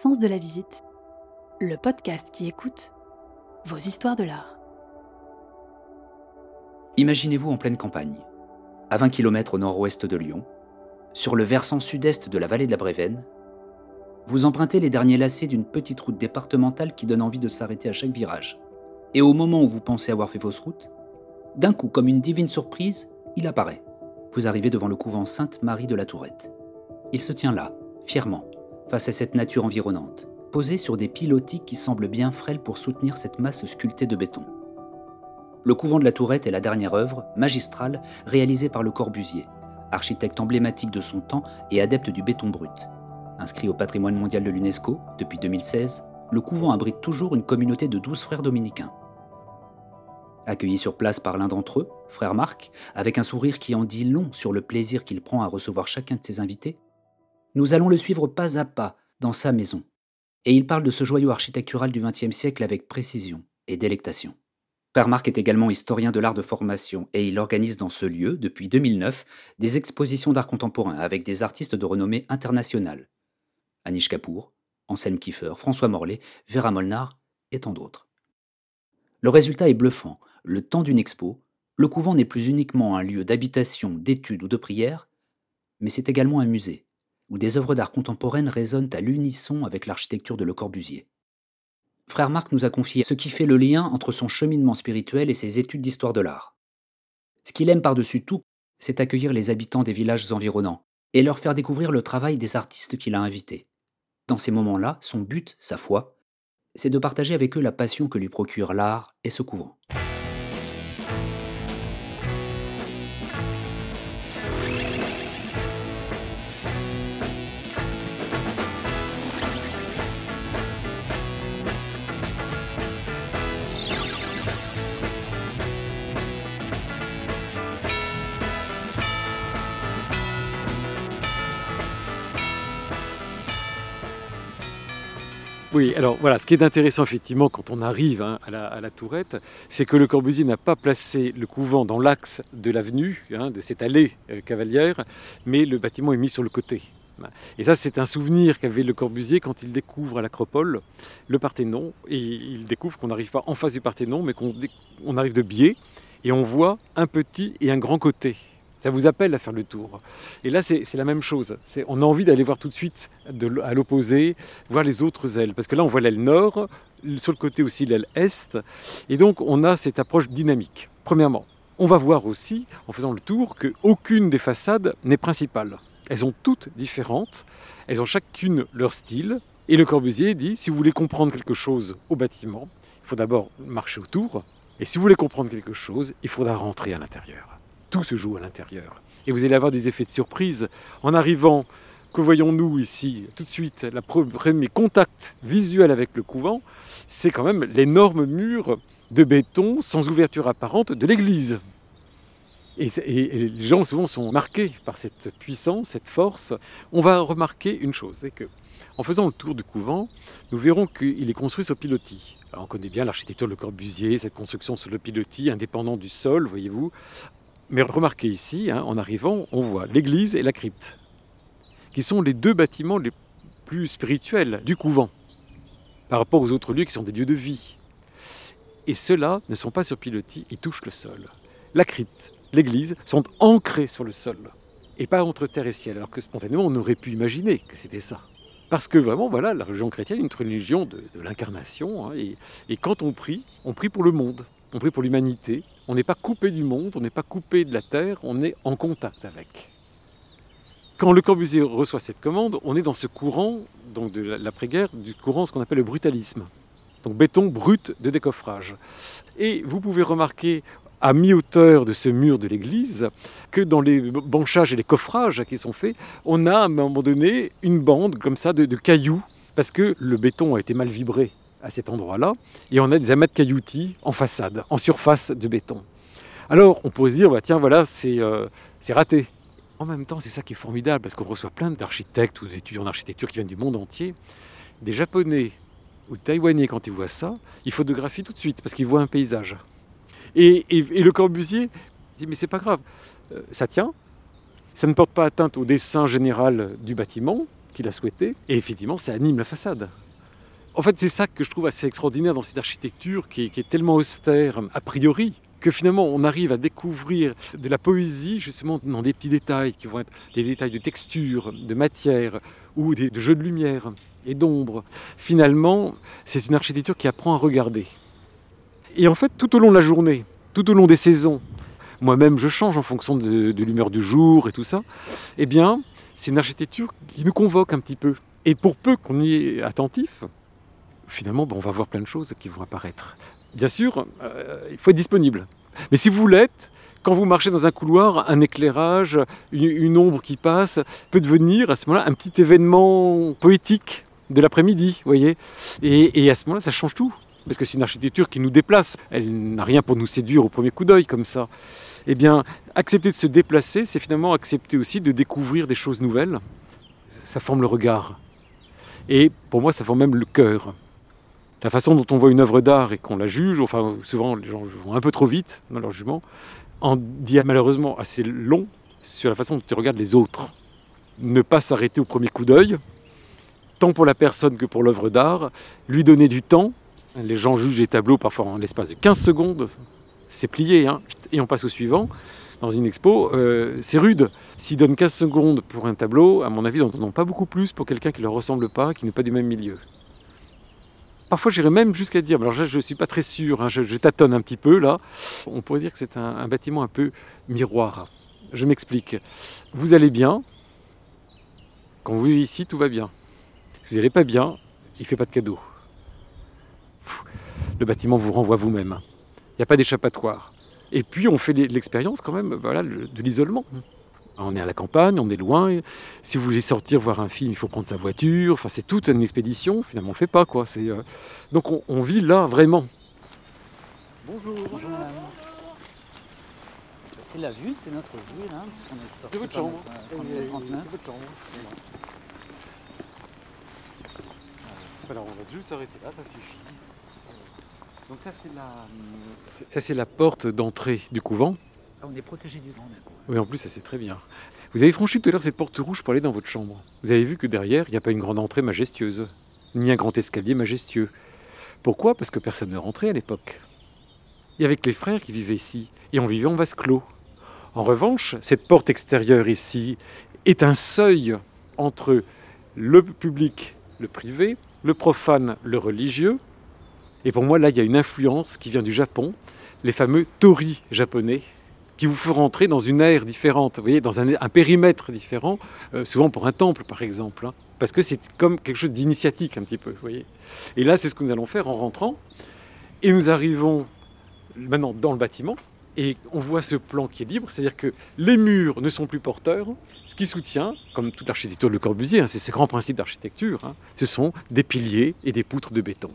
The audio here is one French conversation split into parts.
Sens de la visite, le podcast qui écoute vos histoires de l'art. Imaginez-vous en pleine campagne, à 20 km au nord-ouest de Lyon, sur le versant sud-est de la vallée de la Brévenne, vous empruntez les derniers lacets d'une petite route départementale qui donne envie de s'arrêter à chaque virage. Et au moment où vous pensez avoir fait fausse route, d'un coup, comme une divine surprise, il apparaît. Vous arrivez devant le couvent Sainte-Marie de la Tourette. Il se tient là, fièrement, face à cette nature environnante, posé sur des pilotis qui semblent bien frêles pour soutenir cette masse sculptée de béton. Le couvent de la Tourette est la dernière œuvre, magistrale, réalisée par Le Corbusier, architecte emblématique de son temps et adepte du béton brut. Inscrit au patrimoine mondial de l'UNESCO depuis 2016, le couvent abrite toujours une communauté de douze frères dominicains. Accueilli sur place par l'un d'entre eux, frère Marc, avec un sourire qui en dit long sur le plaisir qu'il prend à recevoir chacun de ses invités, nous allons le suivre pas à pas dans sa maison. Et il parle de ce joyau architectural du XXe siècle avec précision et délectation. Frère Marc est également historien de l'art de formation et il organise dans ce lieu, depuis 2009, des expositions d'art contemporain avec des artistes de renommée internationale. Anish Kapoor, Anselm Kiefer, François Morlet, Vera Molnar et tant d'autres. Le résultat est bluffant. Le temps d'une expo, le couvent n'est plus uniquement un lieu d'habitation, d'études ou de prière, mais c'est également un musée, où des œuvres d'art contemporaines résonnent à l'unisson avec l'architecture de Le Corbusier. Frère Marc nous a confié ce qui fait le lien entre son cheminement spirituel et ses études d'histoire de l'art. Ce qu'il aime par-dessus tout, c'est accueillir les habitants des villages environnants et leur faire découvrir le travail des artistes qu'il a invités. Dans ces moments-là, son but, sa foi, c'est de partager avec eux la passion que lui procure l'art et ce couvent. Oui, alors voilà, ce qui est intéressant effectivement quand on arrive hein, à, la, tourette, c'est que le Corbusier n'a pas placé le couvent dans l'axe de l'avenue, hein, de cette allée euh, cavalière, mais le bâtiment est mis sur le côté. Et ça, c'est un souvenir qu'avait le Corbusier quand il découvre l'Acropole le Parthénon, et il découvre qu'on n'arrive pas en face du Parthénon, mais qu'on arrive de biais, et on voit un petit et un grand côté. Ça vous appelle à faire le tour. Et là, c'est la même chose. On a envie d'aller voir tout de suite à l'opposé, voir les autres ailes. Parce que là, on voit l'aile nord, sur le côté aussi l'aile est. Et donc, on a cette approche dynamique. Premièrement, on va voir aussi, en faisant le tour, qu'aucune des façades n'est principale. Elles sont toutes différentes. Elles ont chacune leur style. Et le Corbusier dit, si vous voulez comprendre quelque chose au bâtiment, il faut d'abord marcher autour. Et si vous voulez comprendre quelque chose, il faudra rentrer à l'intérieur tout se joue à l'intérieur. Et vous allez avoir des effets de surprise. En arrivant, que voyons-nous ici Tout de suite, le premier contact visuel avec le couvent, c'est quand même l'énorme mur de béton sans ouverture apparente de l'église. Et, les gens souvent sont marqués par cette puissance, cette force. On va remarquer une chose, c'est que en faisant le tour du couvent, nous verrons qu'il est construit sur pilotis. on connaît bien l'architecture de Le Corbusier, cette construction sur le pilotis, indépendant du sol, voyez-vous, mais remarquez ici, hein, en arrivant, on voit l'église et la crypte, qui sont les deux bâtiments les plus spirituels du couvent, par rapport aux autres lieux qui sont des lieux de vie. Et ceux-là ne sont pas sur pilotis, ils touchent le sol. La crypte, l'église sont ancrés sur le sol, et pas entre terre et ciel, alors que spontanément on aurait pu imaginer que c'était ça. Parce que vraiment, voilà, la religion chrétienne est une religion de, l'incarnation, hein, et, et quand on prie, on prie pour le monde, on pour l'humanité, on n'est pas coupé du monde, on n'est pas coupé de la terre, on est en contact avec. Quand Le Corbusier reçoit cette commande, on est dans ce courant, donc de l'après-guerre, du courant ce qu'on appelle le brutalisme. Donc béton brut de décoffrage. Et vous pouvez remarquer à mi-hauteur de ce mur de l'église que dans les banchages et les coffrages qui sont faits, on a à un moment donné une bande comme ça de cailloux parce que le béton a été mal vibré à cet endroit-là, et on a des amas de cailloutis en façade, en surface de béton. Alors on peut se dire, bah, tiens voilà, euh, c'est raté. En même temps, c'est ça qui est formidable, parce qu'on reçoit plein d'architectes ou d'étudiants d'architecture qui viennent du monde entier. Des Japonais ou Taïwanais, quand ils voient ça, ils photographient tout de suite, parce qu'ils voient un paysage. Et, le Corbusier dit, mais c'est pas grave, euh, ça tient, ça ne porte pas atteinte au dessin général du bâtiment, qu'il a souhaité, et effectivement, ça anime la façade. En fait, c'est ça que je trouve assez extraordinaire dans cette architecture qui est, tellement austère a priori, que finalement on arrive à découvrir de la poésie justement dans des petits détails qui vont être des détails de texture, de matière ou des, de jeux de lumière et d'ombre. Finalement, c'est une architecture qui apprend à regarder. Et en fait, tout au long de la journée, tout au long des saisons, moi-même je change en fonction de, l'humeur du jour et tout ça, eh bien, c'est une architecture qui nous convoque un petit peu. Et pour peu qu'on y est attentif, finalement, on va voir plein de choses qui vont apparaître. Bien sûr, euh, il faut être disponible. Mais si vous l'êtes, quand vous marchez dans un couloir, un éclairage, une, ombre qui passe, peut devenir à ce moment-là un petit événement poétique de l'après-midi, voyez. et à ce moment-là, ça change tout parce que c'est une architecture qui nous déplace. Elle n'a rien pour nous séduire au premier coup d'œil comme ça. Eh bien, accepter de se déplacer, c'est finalement accepter aussi de découvrir des choses nouvelles. Ça forme le regard. Et pour moi, ça forme même le cœur. La façon dont on voit une œuvre d'art et qu'on la juge, enfin souvent les gens vont un peu trop vite dans leur jugement, en dit malheureusement assez long sur la façon dont tu regardes les autres. Ne pas s'arrêter au premier coup d'œil, tant pour la personne que pour l'œuvre d'art, lui donner du temps, les gens jugent les tableaux parfois en l'espace de 15 secondes. C'est plié, hein, et on passe au suivant. Dans une expo, euh, c'est rude. S'ils donnent 15 secondes pour un tableau, à mon avis, ils n'en donnent pas beaucoup plus pour quelqu'un qui ne leur ressemble pas, qui n'est pas du même milieu. Parfois, j'irais même jusqu'à dire, alors je ne suis pas très sûr, hein, je, tâtonne un petit peu là, on pourrait dire que c'est un, un bâtiment un peu miroir. Je m'explique. Vous allez bien, quand vous vivez ici, tout va bien. Si vous n'allez pas bien, il ne fait pas de cadeau le bâtiment vous renvoie vous-même. Il n'y a pas d'échappatoire. Et puis on fait l'expérience quand même voilà, de l'isolement. On est à la campagne, on est loin. Si vous voulez sortir voir un film, il faut prendre sa voiture. Enfin, c'est toute une expédition. Finalement, on ne le fait pas. Quoi. Euh, donc on, vit là vraiment. Bonjour. Bonjour madame. C'est la vue, c'est notre vue là. C'est votre chambre. Alors on va juste s'arrêter là, ça suffit. Donc ça c'est la, ça c'est la porte d'entrée du couvent. Ah, on est protégé du vent d'accord. Oui en plus ça c'est très bien. Vous avez franchi tout à l'heure cette porte rouge pour aller dans votre chambre. Vous avez vu que derrière il n'y a pas une grande entrée majestueuse, ni un grand escalier majestueux. Pourquoi? Parce que personne ne rentrait à l'époque. Il y avait que les frères qui vivaient ici, et on vivait en vase clos. En revanche, cette porte extérieure ici est un seuil entre le public, le privé, le profane, le religieux, et pour moi, là, il y a une influence qui vient du Japon, les fameux tori japonais, qui vous font rentrer dans une ère différente, vous voyez, dans un, périmètre différent, euh, souvent pour un temple par exemple, hein. parce que c'est comme quelque chose d'initiatique un petit peu, vous voyez. Et là, c'est ce que nous allons faire en rentrant, et nous arrivons maintenant dans le bâtiment, et on voit ce plan qui est libre, c'est-à-dire que les murs ne sont plus porteurs, ce qui soutient, comme toute l'architecture de Corbusier, hein, c'est ces grands principes d'architecture, hein, ce sont des piliers et des poutres de béton.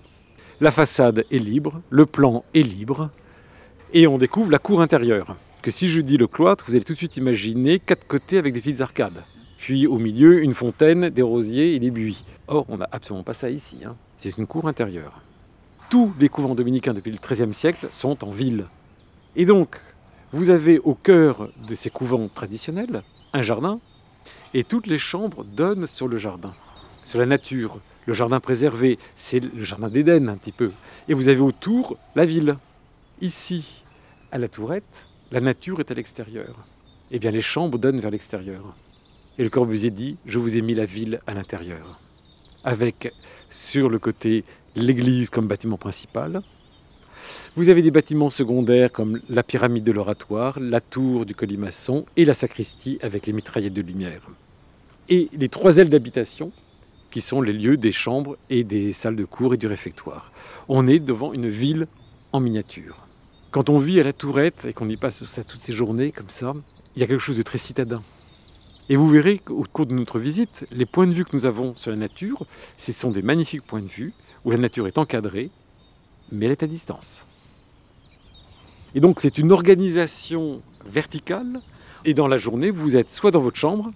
La façade est libre, le plan est libre, et on découvre la cour intérieure. Que si je dis le cloître, vous allez tout de suite imaginer quatre côtés avec des petites arcades. Puis au milieu, une fontaine, des rosiers et des buis. Or, on n'a absolument pas ça ici. Hein. C'est une cour intérieure. Tous les couvents dominicains depuis le XIIIe siècle sont en ville. Et donc, vous avez au cœur de ces couvents traditionnels un jardin, et toutes les chambres donnent sur le jardin, sur la nature, le jardin préservé, c'est le jardin d'Éden un petit peu. Et vous avez autour la ville. Ici, à la tourette, la nature est à l'extérieur. Eh bien, les chambres donnent vers l'extérieur. Et le Corbusier dit Je vous ai mis la ville à l'intérieur. Avec, sur le côté, l'église comme bâtiment principal. Vous avez des bâtiments secondaires comme la pyramide de l'oratoire, la tour du colimaçon et la sacristie avec les mitraillettes de lumière. Et les trois ailes d'habitation qui sont les lieux des chambres et des salles de cours et du réfectoire. On est devant une ville en miniature. Quand on vit à la Tourette et qu'on y passe toutes ces journées comme ça, il y a quelque chose de très citadin. Et vous verrez qu'au cours de notre visite, les points de vue que nous avons sur la nature, ce sont des magnifiques points de vue où la nature est encadrée, mais elle est à distance. Et donc c'est une organisation verticale, et dans la journée, vous êtes soit dans votre chambre,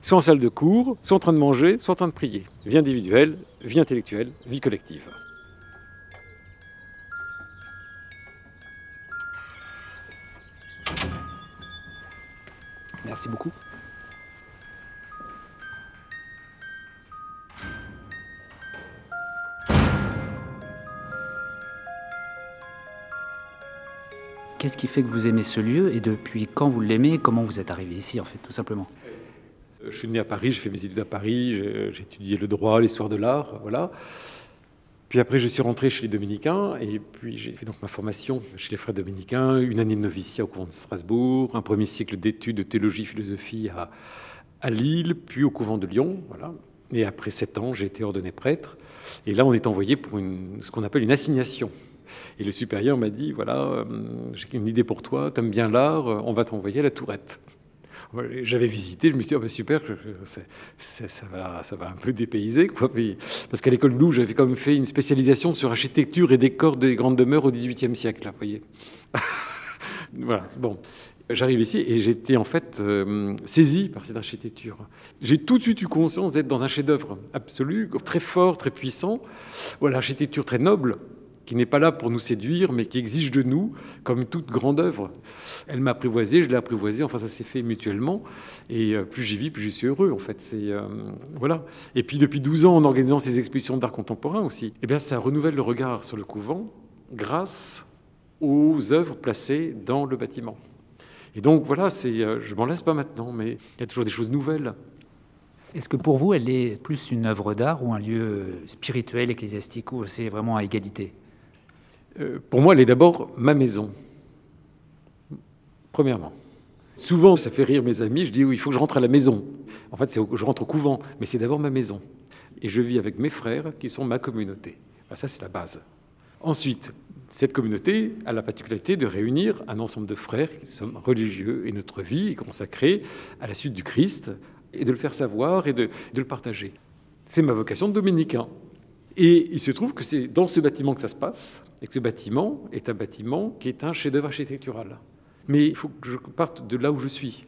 soit en salle de cours, soit en train de manger, soit en train de prier. Vie individuelle, vie intellectuelle, vie collective. Merci beaucoup. Qu'est-ce qui fait que vous aimez ce lieu et depuis quand vous l'aimez Comment vous êtes arrivé ici, en fait, tout simplement? Euh, je suis né à Paris, j'ai fait mes études à Paris, j'ai étudié le droit, l'histoire de l'art, voilà. Puis après, je suis rentré chez les Dominicains et puis j'ai fait donc ma formation chez les Frères Dominicains, une année de noviciat au couvent de Strasbourg, un premier cycle d'études de théologie, philosophie à, à Lille, puis au couvent de Lyon, voilà. Et après sept ans, j'ai été ordonné prêtre. Et là, on est envoyé pour une, ce qu'on appelle une assignation. Et le supérieur m'a dit voilà, euh, j'ai une idée pour toi, t'aimes bien l'art, on va t'envoyer à la Tourette. J'avais visité, je me suis dit, oh, bah, super, ça, va, ça va un peu dépayser. Parce qu'à l'école Blou, j'avais quand même fait une spécialisation sur architecture et décor des grandes demeures au XVIIIe siècle. Là, voyez. voilà, bon. J'arrive ici et j'étais en fait euh, saisi par cette architecture. J'ai tout de suite eu conscience d'être dans un chef-d'œuvre absolu, très fort, très puissant. Voilà, l'architecture très noble, qui n'est pas là pour nous séduire, mais qui exige de nous, comme toute grande œuvre. Elle m'a apprivoisé, je l'ai apprivoisé, enfin ça s'est fait mutuellement, et euh, plus j'y vis, plus je suis heureux, en fait. Euh, voilà. Et puis depuis 12 ans, en organisant ces expositions d'art contemporain aussi, eh bien ça renouvelle le regard sur le couvent grâce aux œuvres placées dans le bâtiment. Et donc voilà, c'est, euh, je m'en laisse pas maintenant, mais il y a toujours des choses nouvelles. Est-ce que pour vous, elle est plus une œuvre d'art ou un lieu spirituel, ecclésiastique, ou c'est vraiment à égalité? Pour moi, elle est d'abord ma maison. Premièrement. Souvent, ça fait rire mes amis, je dis il faut que je rentre à la maison. En fait, je rentre au couvent, mais c'est d'abord ma maison. Et je vis avec mes frères qui sont ma communauté. ça, c'est la base. Ensuite, cette communauté a la particularité de réunir un ensemble de frères qui sont religieux et notre vie est consacrée à la suite du Christ et de le faire savoir et de le partager. C'est ma vocation de dominicain. Et il se trouve que c'est dans ce bâtiment que ça se passe, et que ce bâtiment est un bâtiment qui est un chef-d'œuvre architectural. Mais il faut que je parte de là où je suis.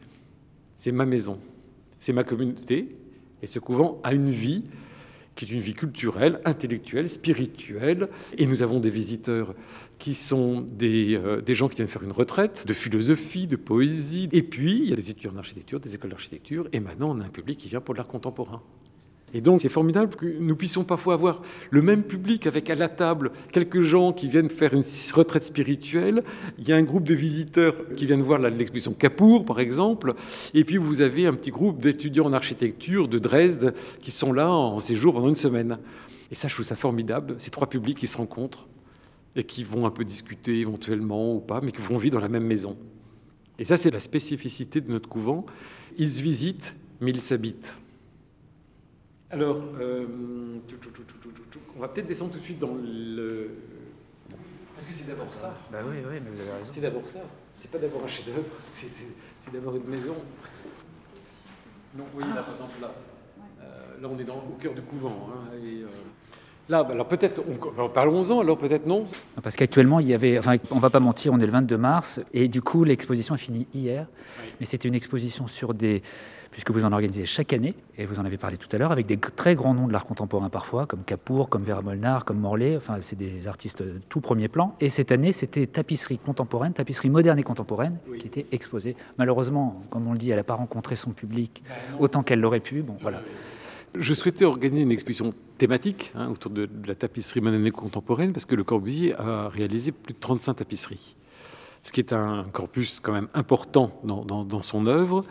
C'est ma maison, c'est ma communauté, et ce couvent a une vie qui est une vie culturelle, intellectuelle, spirituelle. Et nous avons des visiteurs qui sont des, euh, gens qui viennent faire une retraite de philosophie, de poésie. Et puis, il y a des étudiants d'architecture, des écoles d'architecture. Et maintenant, on a un public qui vient pour l'art contemporain. Et donc c'est formidable que nous puissions parfois avoir le même public avec à la table quelques gens qui viennent faire une retraite spirituelle. Il y a un groupe de visiteurs qui viennent voir l'exposition Capour, par exemple. Et puis vous avez un petit groupe d'étudiants en architecture de Dresde qui sont là en séjour pendant une semaine. Et ça, je trouve ça formidable. Ces trois publics qui se rencontrent et qui vont un peu discuter éventuellement ou pas, mais qui vont vivre dans la même maison. Et ça, c'est la spécificité de notre couvent. Ils se visitent, mais ils s'habitent. Alors, euh, on va peut-être descendre tout de suite dans le. Parce que c'est d'abord ça. Bah oui, oui, mais vous avez raison. C'est d'abord ça. C'est pas d'abord un chef-d'œuvre, c'est d'abord une maison. Non, oui, là, par exemple, là. Euh, là, on est dans, au cœur du couvent. Hein, et, euh, Là, bah, alors peut-être, parlons-en, alors peut-être non. Parce qu'actuellement, il y avait, enfin, on va pas mentir, on est le 22 mars, et du coup, l'exposition est finie hier. Mais c'était une exposition sur des, puisque vous en organisez chaque année, et vous en avez parlé tout à l'heure, avec des très grands noms de l'art contemporain parfois, comme Capour, comme Vera Molnar, comme Morlaix, enfin c'est des artistes tout premier plan. Et cette année, c'était tapisserie contemporaine, tapisserie moderne et contemporaine, qui était exposée. Malheureusement, comme on le dit, elle n'a pas rencontré son public bah autant qu'elle l'aurait pu. Bon, voilà. Je souhaitais organiser une exposition thématique hein, autour de, de, la tapisserie moderne et contemporaine, parce que Le Corbusier a réalisé plus de 35 tapisseries ce qui est un corpus quand même important dans, son œuvre,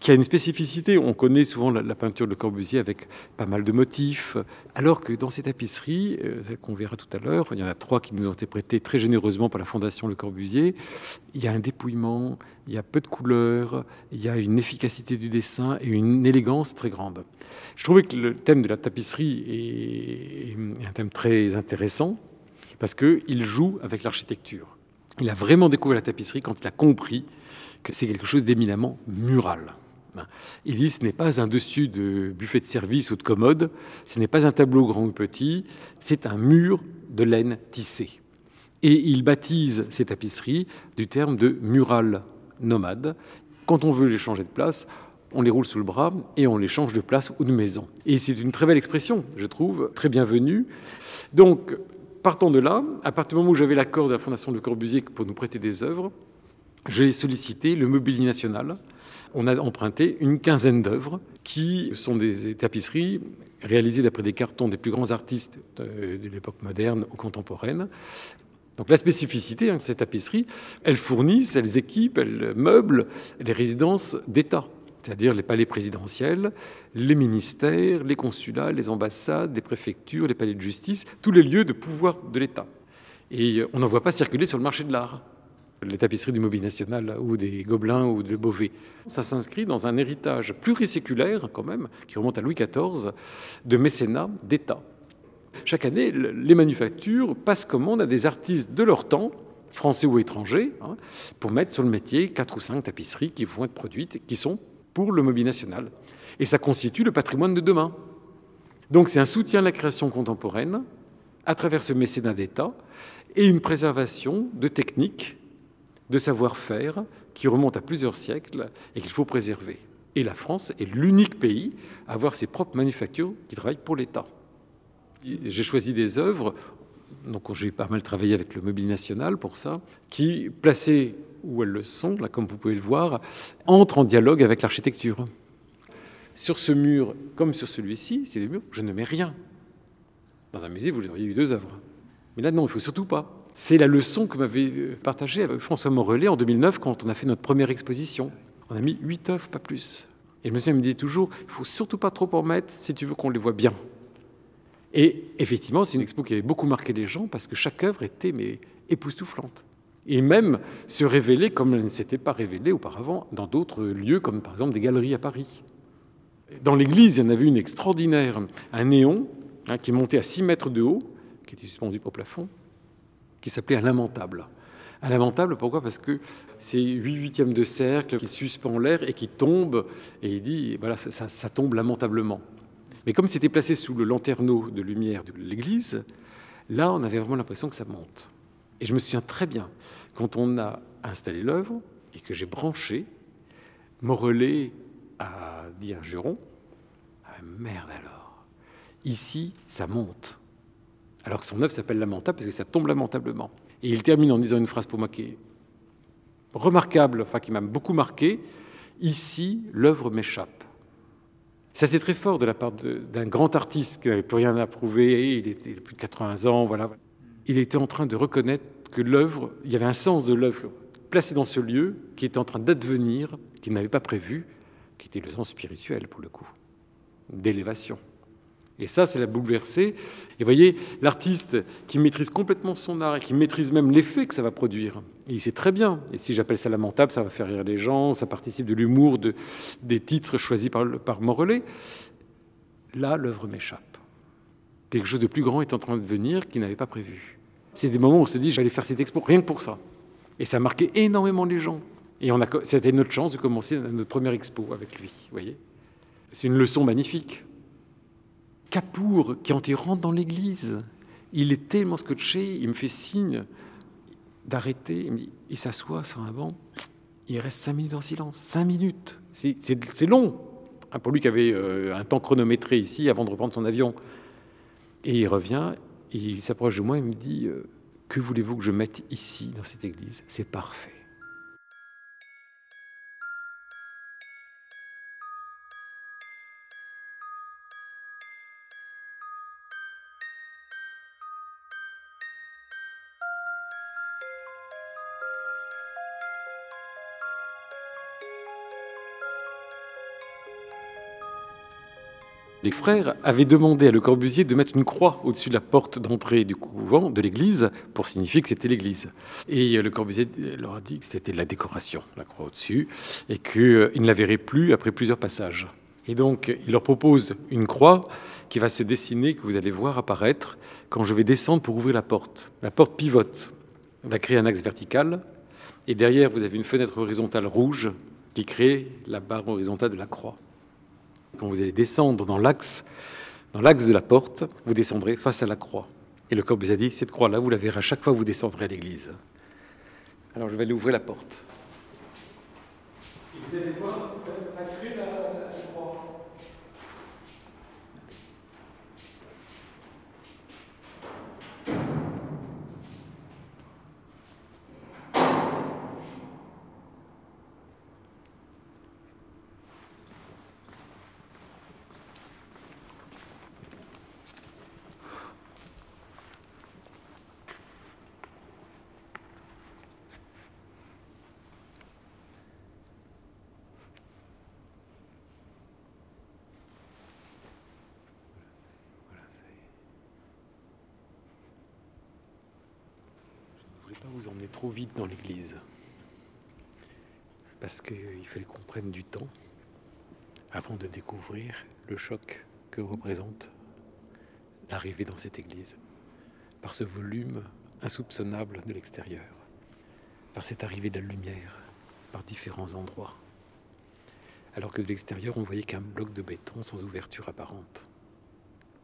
qui a une spécificité. On connaît souvent la, peinture de Corbusier avec pas mal de motifs, alors que dans ces tapisseries, euh, celles qu'on verra tout à l'heure, il y en a trois qui nous ont été prêtées très généreusement par la Fondation Le Corbusier, il y a un dépouillement, il y a peu de couleurs, il y a une efficacité du dessin et une élégance très grande. Je trouvais que le thème de la tapisserie est un thème très intéressant, parce qu'il joue avec l'architecture. Il a vraiment découvert la tapisserie quand il a compris que c'est quelque chose d'éminemment mural. Il dit ce n'est pas un dessus de buffet de service ou de commode, ce n'est pas un tableau grand ou petit, c'est un mur de laine tissée. Et il baptise ces tapisseries du terme de mural nomade. Quand on veut les changer de place, on les roule sous le bras et on les change de place ou de maison. Et c'est une très belle expression, je trouve, très bienvenue. Donc, Partant de là, à partir du moment où j'avais l'accord de la Fondation de Corbusier pour nous prêter des œuvres, j'ai sollicité le Mobilier National. On a emprunté une quinzaine d'œuvres qui sont des tapisseries réalisées d'après des cartons des plus grands artistes de l'époque moderne ou contemporaine. Donc la spécificité hein, de ces tapisseries, elles fournissent, elles équipent, elles meublent les résidences d'État, c'est-à-dire les palais présidentiels, les ministères, les consulats, les ambassades, les préfectures, les palais de justice, tous les lieux de pouvoir de l'État. Et on n'en voit pas circuler sur le marché de l'art les tapisseries du Mobilier National ou des Gobelins ou de Beauvais. Ça s'inscrit dans un héritage pluriséculaire, quand même, qui remonte à Louis XIV, de mécénat d'État. Chaque année, les manufactures passent commande à des artistes de leur temps, français ou étrangers, hein, pour mettre sur le métier quatre ou cinq tapisseries qui vont être produites, qui sont pour le Mobilier National. Et ça constitue le patrimoine de demain. Donc c'est un soutien à la création contemporaine à travers ce mécénat d'État et une préservation de techniques de savoir-faire qui remonte à plusieurs siècles et qu'il faut préserver. Et la France est l'unique pays à avoir ses propres manufactures qui travaillent pour l'État. J'ai choisi des œuvres, donc j'ai pas mal travaillé avec le Mobilier National pour ça, qui, placées où elles le sont, là comme vous pouvez le voir, entrent en dialogue avec l'architecture. Sur ce mur, comme sur celui-ci, c'est des murs, je ne mets rien. Dans un musée, vous auriez eu deux œuvres. Mais là, non, il faut surtout pas. C'est la leçon que m'avait euh, partagée François Morellet en 2009 quand on a fait notre première exposition. On a mis huit œuvres, pas plus. Et le monsieur me dit toujours, il faut surtout pas trop en mettre si tu veux qu'on les voit bien. Et effectivement, c'est une expo qui avait beaucoup marqué les gens parce que chaque œuvre était mais, époustouflante. Et même se révéler comme elle ne s'était pas révélée auparavant dans d'autres lieux, comme par exemple des galeries à Paris. Dans l'église, il y en avait une extraordinaire, un néon hein, qui montait à 6 mètres de haut, qui était suspendu au plafond, qui s'appelait un lamentable. Un lamentable, pourquoi? Parce que c'est 8 huitièmes de cercle qui suspend l'air et qui tombe, et il dit, voilà, ça, tombe lamentablement. Mais comme c'était placé sous le lanterneau de lumière de l'église, là, on avait vraiment l'impression que ça monte. Et je me souviens très bien, quand on a installé l'œuvre et que j'ai branché, Morellet a dit un juron, ah, merde alors, ici, ça monte alors que son œuvre s'appelle Lamentable parce que ça tombe lamentablement. Et il termine en disant une phrase pour moi qui est remarquable, enfin qui m'a beaucoup marqué. Ici, l'œuvre m'échappe. Ça, c'est très fort de la part d'un grand artiste qui n'avait plus rien à prouver, il était plus de 80 ans, voilà. Il était en train de reconnaître que l'œuvre, il y avait un sens de l'œuvre placée dans ce lieu qui était en train d'advenir, qu'il n'avait pas prévu, qui était le sens spirituel pour le coup, d'élévation. Et ça, c'est la bouleverser. Et voyez, l'artiste qui maîtrise complètement son art et qui maîtrise même l'effet que ça va produire, il sait très bien. Et si j'appelle ça lamentable, ça va faire rire les gens, ça participe de l'humour de, des titres choisis par, par Morellet. Là, l'œuvre m'échappe. Quelque chose de plus grand est en train de venir qu'il n'avait pas prévu. C'est des moments où on se dit, j'allais faire cette expo rien que pour ça. Et ça a marqué énormément les gens. Et on a, c'était notre chance de commencer notre première expo avec lui. Voyez, c'est une leçon magnifique. Capour, quand il rentre dans l'église, il est tellement scotché, il me fait signe d'arrêter, il s'assoit sur un banc, il reste cinq minutes en silence. Cinq minutes, c'est long. Hein, pour lui qui avait euh, un temps chronométré ici avant de reprendre son avion. Et il revient, il s'approche de moi et me dit euh, Que voulez-vous que je mette ici, dans cette église? C'est parfait. Les frères avaient demandé à Le Corbusier de mettre une croix au-dessus de la porte d'entrée du couvent de l'église pour signifier que c'était l'église. Et Le Corbusier leur a dit que c'était de la décoration, la croix au-dessus, et qu'il ne la verrait plus après plusieurs passages. Et donc, il leur propose une croix qui va se dessiner, que vous allez voir apparaître quand je vais descendre pour ouvrir la porte. La porte pivote, va créer un axe vertical, et derrière, vous avez une fenêtre horizontale rouge qui crée la barre horizontale de la croix. Quand vous allez descendre dans l'axe, dans l'axe de la porte, vous descendrez face à la croix. Et le Corbusier a dit, cette croix-là, vous la verrez à chaque fois que vous descendrez à l'église. Alors je vais aller ouvrir la porte. vous ça, crée la, vous emmenez trop vite dans l'église. Parce qu'il fallait qu'on prenne du temps avant de découvrir le choc que représente l'arrivée dans cette église, par ce volume insoupçonnable de l'extérieur, par cette arrivée de la lumière, par différents endroits, alors que de l'extérieur on voyait qu'un bloc de béton sans ouverture apparente.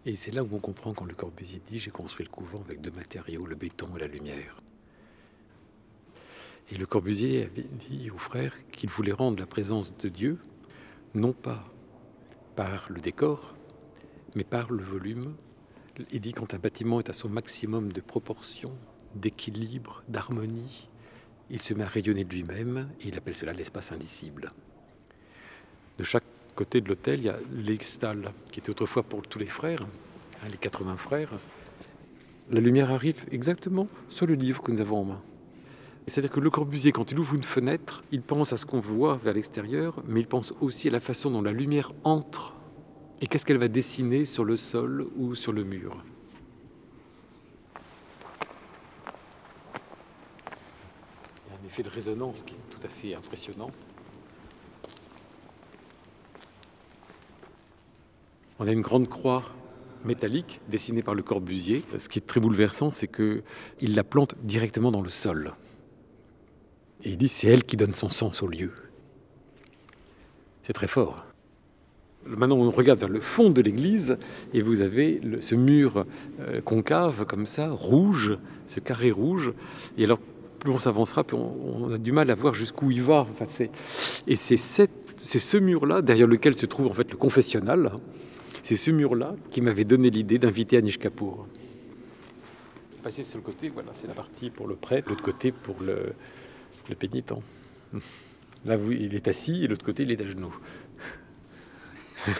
Et c'est là où on comprend quand Le Corbusier dit J'ai construit le couvent avec deux matériaux, le béton et la lumière. Et Le Corbusier avait dit aux frères qu'il voulait rendre la présence de Dieu, non pas par le décor, mais par le volume. Il dit quand un bâtiment est à son maximum de proportion, d'équilibre, d'harmonie, il se met à rayonner de lui-même et il appelle cela l'espace indicible. De chaque côté de l'hôtel, il y a l'extal, qui était autrefois pour tous les frères, hein, les 80 frères. La lumière arrive exactement sur le livre que nous avons en main. C'est-à-dire que Le Corbusier, quand il ouvre une fenêtre, il pense à ce qu'on voit vers l'extérieur, mais il pense aussi à la façon dont la lumière entre et qu'est-ce qu'elle va dessiner sur le sol ou sur le mur? Il y a un effet de résonance qui est tout à fait impressionnant. On a une grande croix métallique dessinée par le Corbusier. Ce qui est très bouleversant, c'est qu'il la plante directement dans le sol. Et il dit c'est elle qui donne son sens au lieu. C'est très fort. Maintenant, on regarde vers le fond de l'église et vous avez ce mur euh, concave comme ça, rouge, ce carré rouge. Et alors, plus on s'avancera, plus on, a du mal à voir jusqu'où il va. et c'est ce mur-là, derrière lequel se trouve en fait le confessionnal, c'est ce mur-là qui m'avait donné l'idée d'inviter Anish Kapoor. Passer sur le côté, voilà, c'est la partie pour le prêtre, l'autre côté pour le, pénitent. Là, il est assis et l'autre côté, il est à genoux.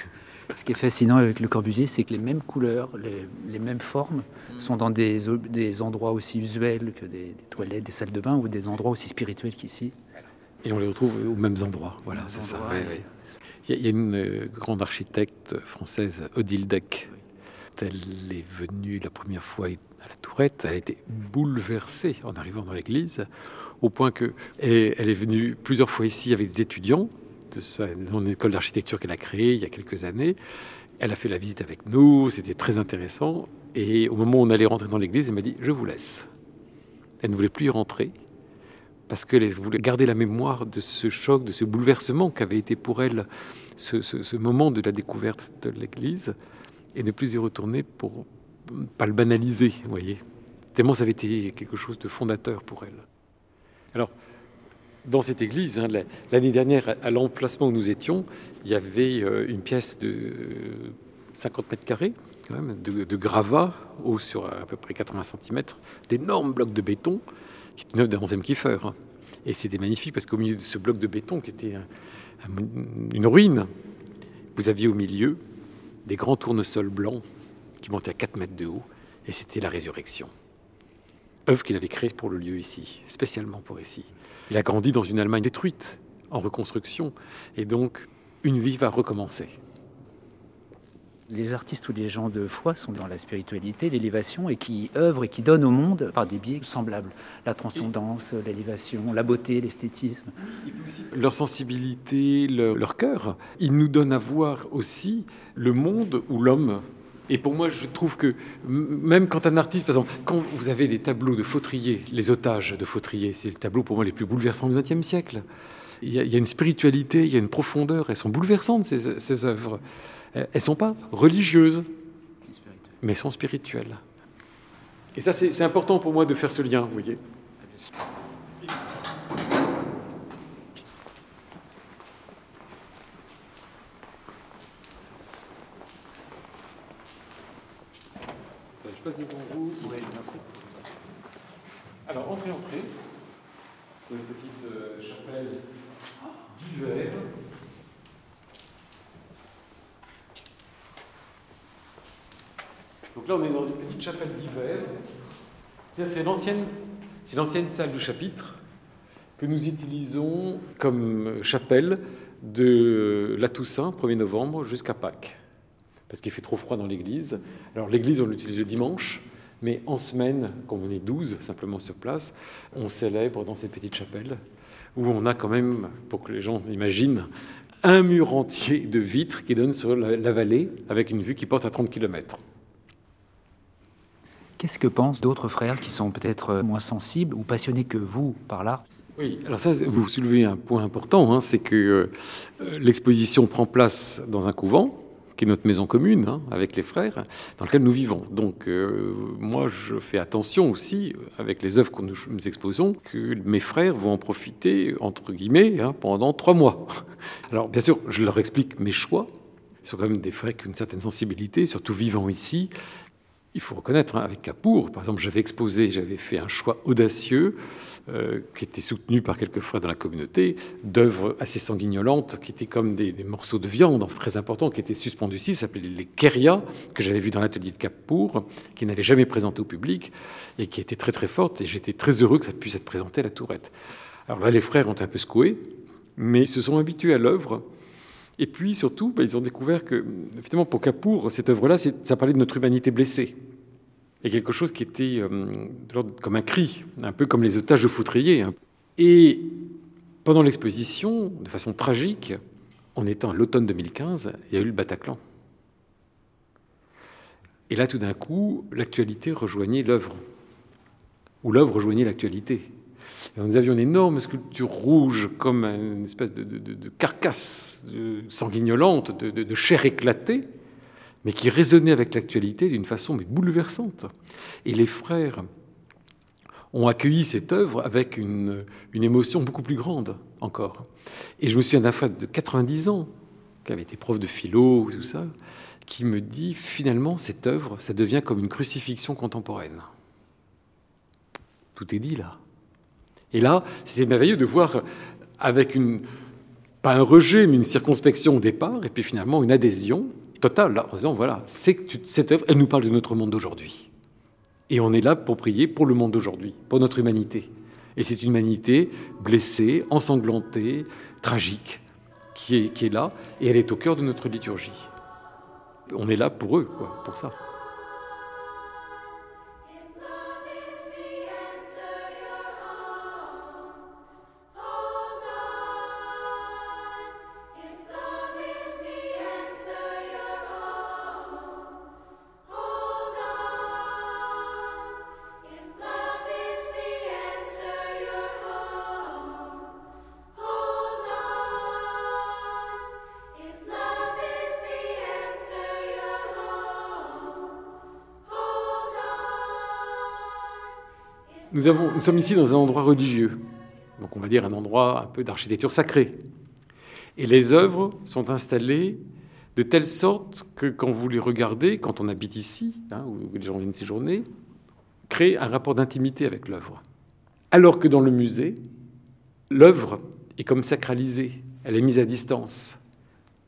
Ce qui est fascinant avec le Corbusier, c'est que les mêmes couleurs, les, mêmes formes sont dans des, des, endroits aussi usuels que des, toilettes, des salles de bain ou des endroits aussi spirituels qu'ici. Et on les retrouve aux mêmes endroits. Voilà, c'est ça. Il y, a une euh, grande architecte française, Odile Deck. Elle est venue la première fois à la Tourette. Elle a été bouleversée en arrivant dans l'église, au point que elle est venue plusieurs fois ici avec des étudiants de son école d'architecture qu'elle a créée il y a quelques années. Elle a fait la visite avec nous, c'était très intéressant. Et au moment où on allait rentrer dans l'église, elle m'a dit Je vous laisse. Elle ne voulait plus y rentrer parce qu'elle voulait garder la mémoire de ce choc, de ce bouleversement qu'avait été pour elle ce, moment de la découverte de l'Église, et ne plus y retourner pour pas le banaliser, vous voyez. Tellement ça avait été quelque chose de fondateur pour elle. Alors, dans cette église, hein, l'année dernière, à l'emplacement où nous étions, il y avait euh, une pièce de 50 mètres carrés, quand même, de, de gravats, haut sur à peu près 80 cm, d'énormes blocs de béton, qui neuf d'un 11e Kiefer. Hein. Et c'était magnifique parce qu'au milieu de ce bloc de béton qui était une ruine, vous aviez au milieu des grands tournesols blancs qui montaient à 4 mètres de haut, et c'était la résurrection. Œuvre qu'il avait créée pour le lieu ici, spécialement pour ici. Il a grandi dans une Allemagne détruite, en reconstruction, et donc une vie va recommencer les artistes ou les gens de foi sont dans la spiritualité, l'élévation, et qui œuvrent et qui donnent au monde par des biais semblables. La transcendance, l'élévation, la beauté, l'esthétisme. Leur sensibilité, leur, cœur, ils nous donnent à voir aussi le monde ou l'homme et pour moi, je trouve que même quand un artiste, par exemple, quand vous avez des tableaux de fautrier, les otages de fautrier, c'est les tableaux pour moi les plus bouleversants du XXe siècle. Il y, a, une spiritualité, il y a une profondeur, elles sont bouleversantes ces, ces œuvres. Elles ne sont pas religieuses, mais sont spirituelles. Et ça, c'est important pour moi de faire ce lien, vous voyez. Je vous. Alors, entrez, entrez. C'est une petite euh, chapelle d'hiver. Donc là, on est dans une petite chapelle d'hiver. C'est l'ancienne, c'est l'ancienne salle du chapitre que nous utilisons comme chapelle de la Toussaint, 1er novembre, jusqu'à Pâques, parce qu'il fait trop froid dans l'église. Alors l'église, on l'utilise le dimanche, Mais en semaine, comme on est 12 simplement sur place, on célèbre dans cette petite chapelle où on a quand même, pour que les gens imaginent, un mur entier de vitres qui donne sur la, vallée avec une vue qui porte à 30 km. Qu'est-ce que pensent d'autres frères qui sont peut-être moins sensibles ou passionnés que vous par l'art? Oui, alors ça, vous soulevez un point important, hein, c'est que euh, l'exposition prend place dans un couvent, qui est notre maison commune hein, avec les frères, dans lequel nous vivons. Donc euh, moi, je fais attention aussi, avec les œuvres que nous, exposons, que mes frères vont en profiter, entre guillemets, hein, pendant trois mois. Alors bien sûr, je leur explique mes choix. Ils sont quand même des frères qui ont une certaine sensibilité, surtout vivant ici. Il faut reconnaître, avec Capour, par exemple, j'avais exposé, j'avais fait un choix audacieux euh, qui était soutenu par quelques frères dans la communauté, d'œuvres assez sanguignolantes, qui étaient comme des, morceaux de viande très importants, qui étaient suspendus ici, s'appelaient les Keria, que j'avais vu dans l'atelier de Capour, qui n'avait jamais présenté au public, et qui étaient très très fortes, et j'étais très heureux que ça puisse être présenté à la Tourette. Alors là, les frères ont un peu secoué, mais se sont habitués à l'œuvre, et puis surtout, bah, ils ont découvert que, finalement, pour Capour, cette œuvre-là, ça parlait de notre humanité blessée et quelque chose qui était euh, comme un cri, un peu comme les otages de foutrier. Hein. Et pendant l'exposition, de façon tragique, en étant à l'automne 2015, il y a eu le Bataclan. Et là, tout d'un coup, l'actualité rejoignait l'œuvre, ou l'œuvre rejoignait l'actualité. Nous avions une énorme sculpture rouge, comme une espèce de, carcasse sanguignolante, de chair éclatée, mais qui résonnait avec l'actualité d'une façon mais bouleversante. Et les frères ont accueilli cette œuvre avec une, émotion beaucoup plus grande encore. Et je me souviens d'un frère de 90 ans, qui avait été prof de philo, tout ça, qui me dit finalement cette œuvre, ça devient comme une crucifixion contemporaine. Tout est dit là. Et là, c'était merveilleux de voir avec une, pas un rejet, mais une circonspection au départ, et puis finalement une adhésion, Total, là, en disant, voilà, cette œuvre, elle nous parle de notre monde d'aujourd'hui. Et on est là pour prier pour le monde d'aujourd'hui, pour notre humanité. Et c'est une humanité blessée, ensanglantée, tragique, qui est, qui est là, et elle est au cœur de notre liturgie. On est là pour eux, pour ça. Nous, sommes ici dans un endroit religieux, donc on va dire un endroit un peu d'architecture sacrée. Et les œuvres sont installées de telle sorte que quand vous les regardez, quand on habite ici, hein, où les gens viennent séjourner, crée un rapport d'intimité avec l'œuvre. Alors que dans le musée, l'œuvre est comme sacralisée, elle est mise à distance.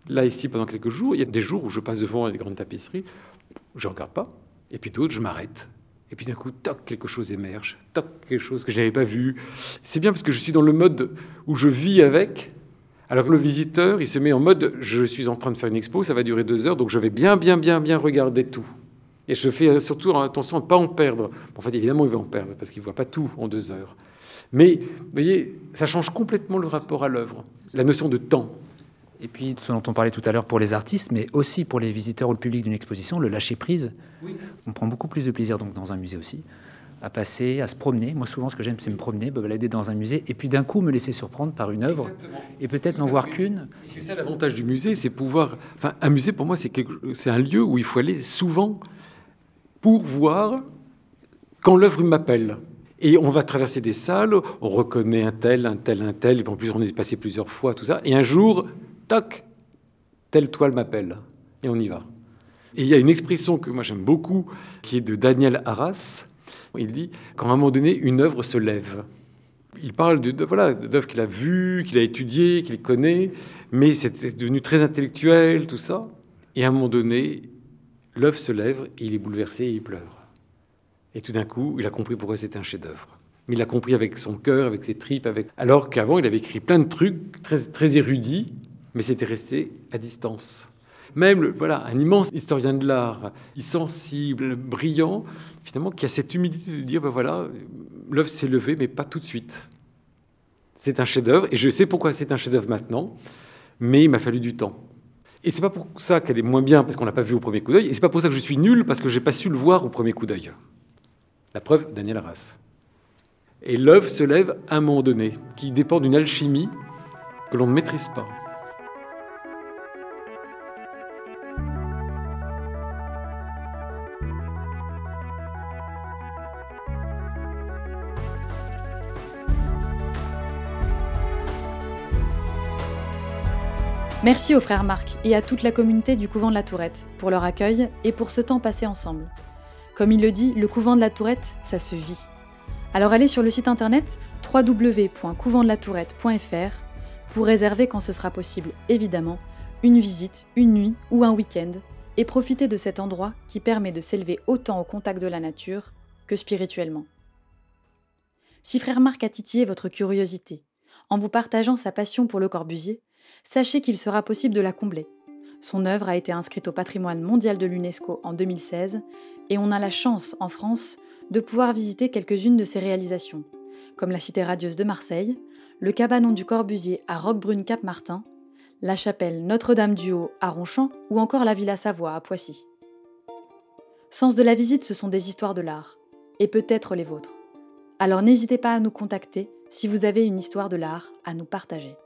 Là, ici, pendant quelques jours, il y a des jours où je passe devant des grandes tapisseries, je ne regarde pas, et puis d'autres, je m'arrête. Et puis d'un coup, toc, quelque chose émerge, toc, quelque chose que je n'avais pas vu. C'est bien parce que je suis dans le mode où je vis avec. Alors le visiteur, il se met en mode, je suis en train de faire une expo, ça va durer deux heures, donc je vais bien, bien, bien, bien regarder tout. Et je fais surtout attention à ne pas en perdre. En fait, évidemment, il va en perdre parce qu'il ne voit pas tout en deux heures. Mais, vous voyez, ça change complètement le rapport à l'œuvre, la notion de temps. Et puis, ce dont on parlait tout à l'heure pour les artistes, mais aussi pour les visiteurs ou le public d'une exposition, le lâcher prise. On prend beaucoup plus de plaisir donc dans un musée aussi à passer, à se promener. Moi, souvent, ce que j'aime, c'est me promener, me balader dans un musée, et puis d'un coup, me laisser surprendre par une œuvre, et peut-être n'en voir qu'une. C'est ça l'avantage du musée, c'est pouvoir. Enfin, un musée, pour moi, c'est c'est un lieu où il faut aller souvent pour voir quand l'œuvre m'appelle. Et on va traverser des salles, on reconnaît un tel, un tel, un tel, et en plus, on est passé plusieurs fois, tout ça. Et un jour, telle toile m'appelle. Et on y va. Et il y a une expression que moi j'aime beaucoup, qui est de Daniel Arras. Il dit qu'à un moment donné, une œuvre se lève. Il parle de, voilà d'œuvres qu'il a vues, qu'il a étudiées, qu'il connaît, mais c'était devenu très intellectuel, tout ça. Et à un moment donné, l'œuvre se lève, et il est bouleversé et il pleure. Et tout d'un coup, il a compris pourquoi c'était un chef-d'œuvre. Mais il l'a compris avec son cœur, avec ses tripes, avec... alors qu'avant, il avait écrit plein de trucs très, très érudits, mais c'était resté à distance. Même voilà, un immense historien de l'art, sensible, brillant, finalement, qui a cette humilité de dire ben voilà, l'œuvre s'est levée, mais pas tout de suite. C'est un chef-d'œuvre, et je sais pourquoi c'est un chef-d'œuvre maintenant, mais il m'a fallu du temps. Et c'est pas pour ça qu'elle est moins bien parce qu'on l'a pas vu au premier coup d'œil, et c'est pas pour ça que je suis nul parce que j'ai pas su le voir au premier coup d'œil. La preuve, Daniel Arras. Et l'œuvre se lève à un moment donné, qui dépend d'une alchimie que l'on ne maîtrise pas. Merci aux frères Marc et à toute la communauté du couvent de la Tourette pour leur accueil et pour ce temps passé ensemble. Comme il le dit, le couvent de la Tourette, ça se vit. Alors allez sur le site internet www.couventdelatourettefr pour réserver quand ce sera possible, évidemment, une visite, une nuit ou un week-end et profiter de cet endroit qui permet de s'élever autant au contact de la nature que spirituellement. Si frère Marc a titillé votre curiosité en vous partageant sa passion pour le Corbusier, sachez qu'il sera possible de la combler. Son œuvre a été inscrite au patrimoine mondial de l'UNESCO en 2016 et on a la chance, en France, de pouvoir visiter quelques-unes de ses réalisations, comme la Cité radieuse de Marseille, le cabanon du Corbusier à Roquebrune-Cap-Martin, la chapelle Notre-Dame-du-Haut à Ronchamp ou encore la Villa Savoie à Poissy. Sens de la visite, ce sont des histoires de l'art, et peut-être les vôtres. Alors n'hésitez pas à nous contacter si vous avez une histoire de l'art à nous partager.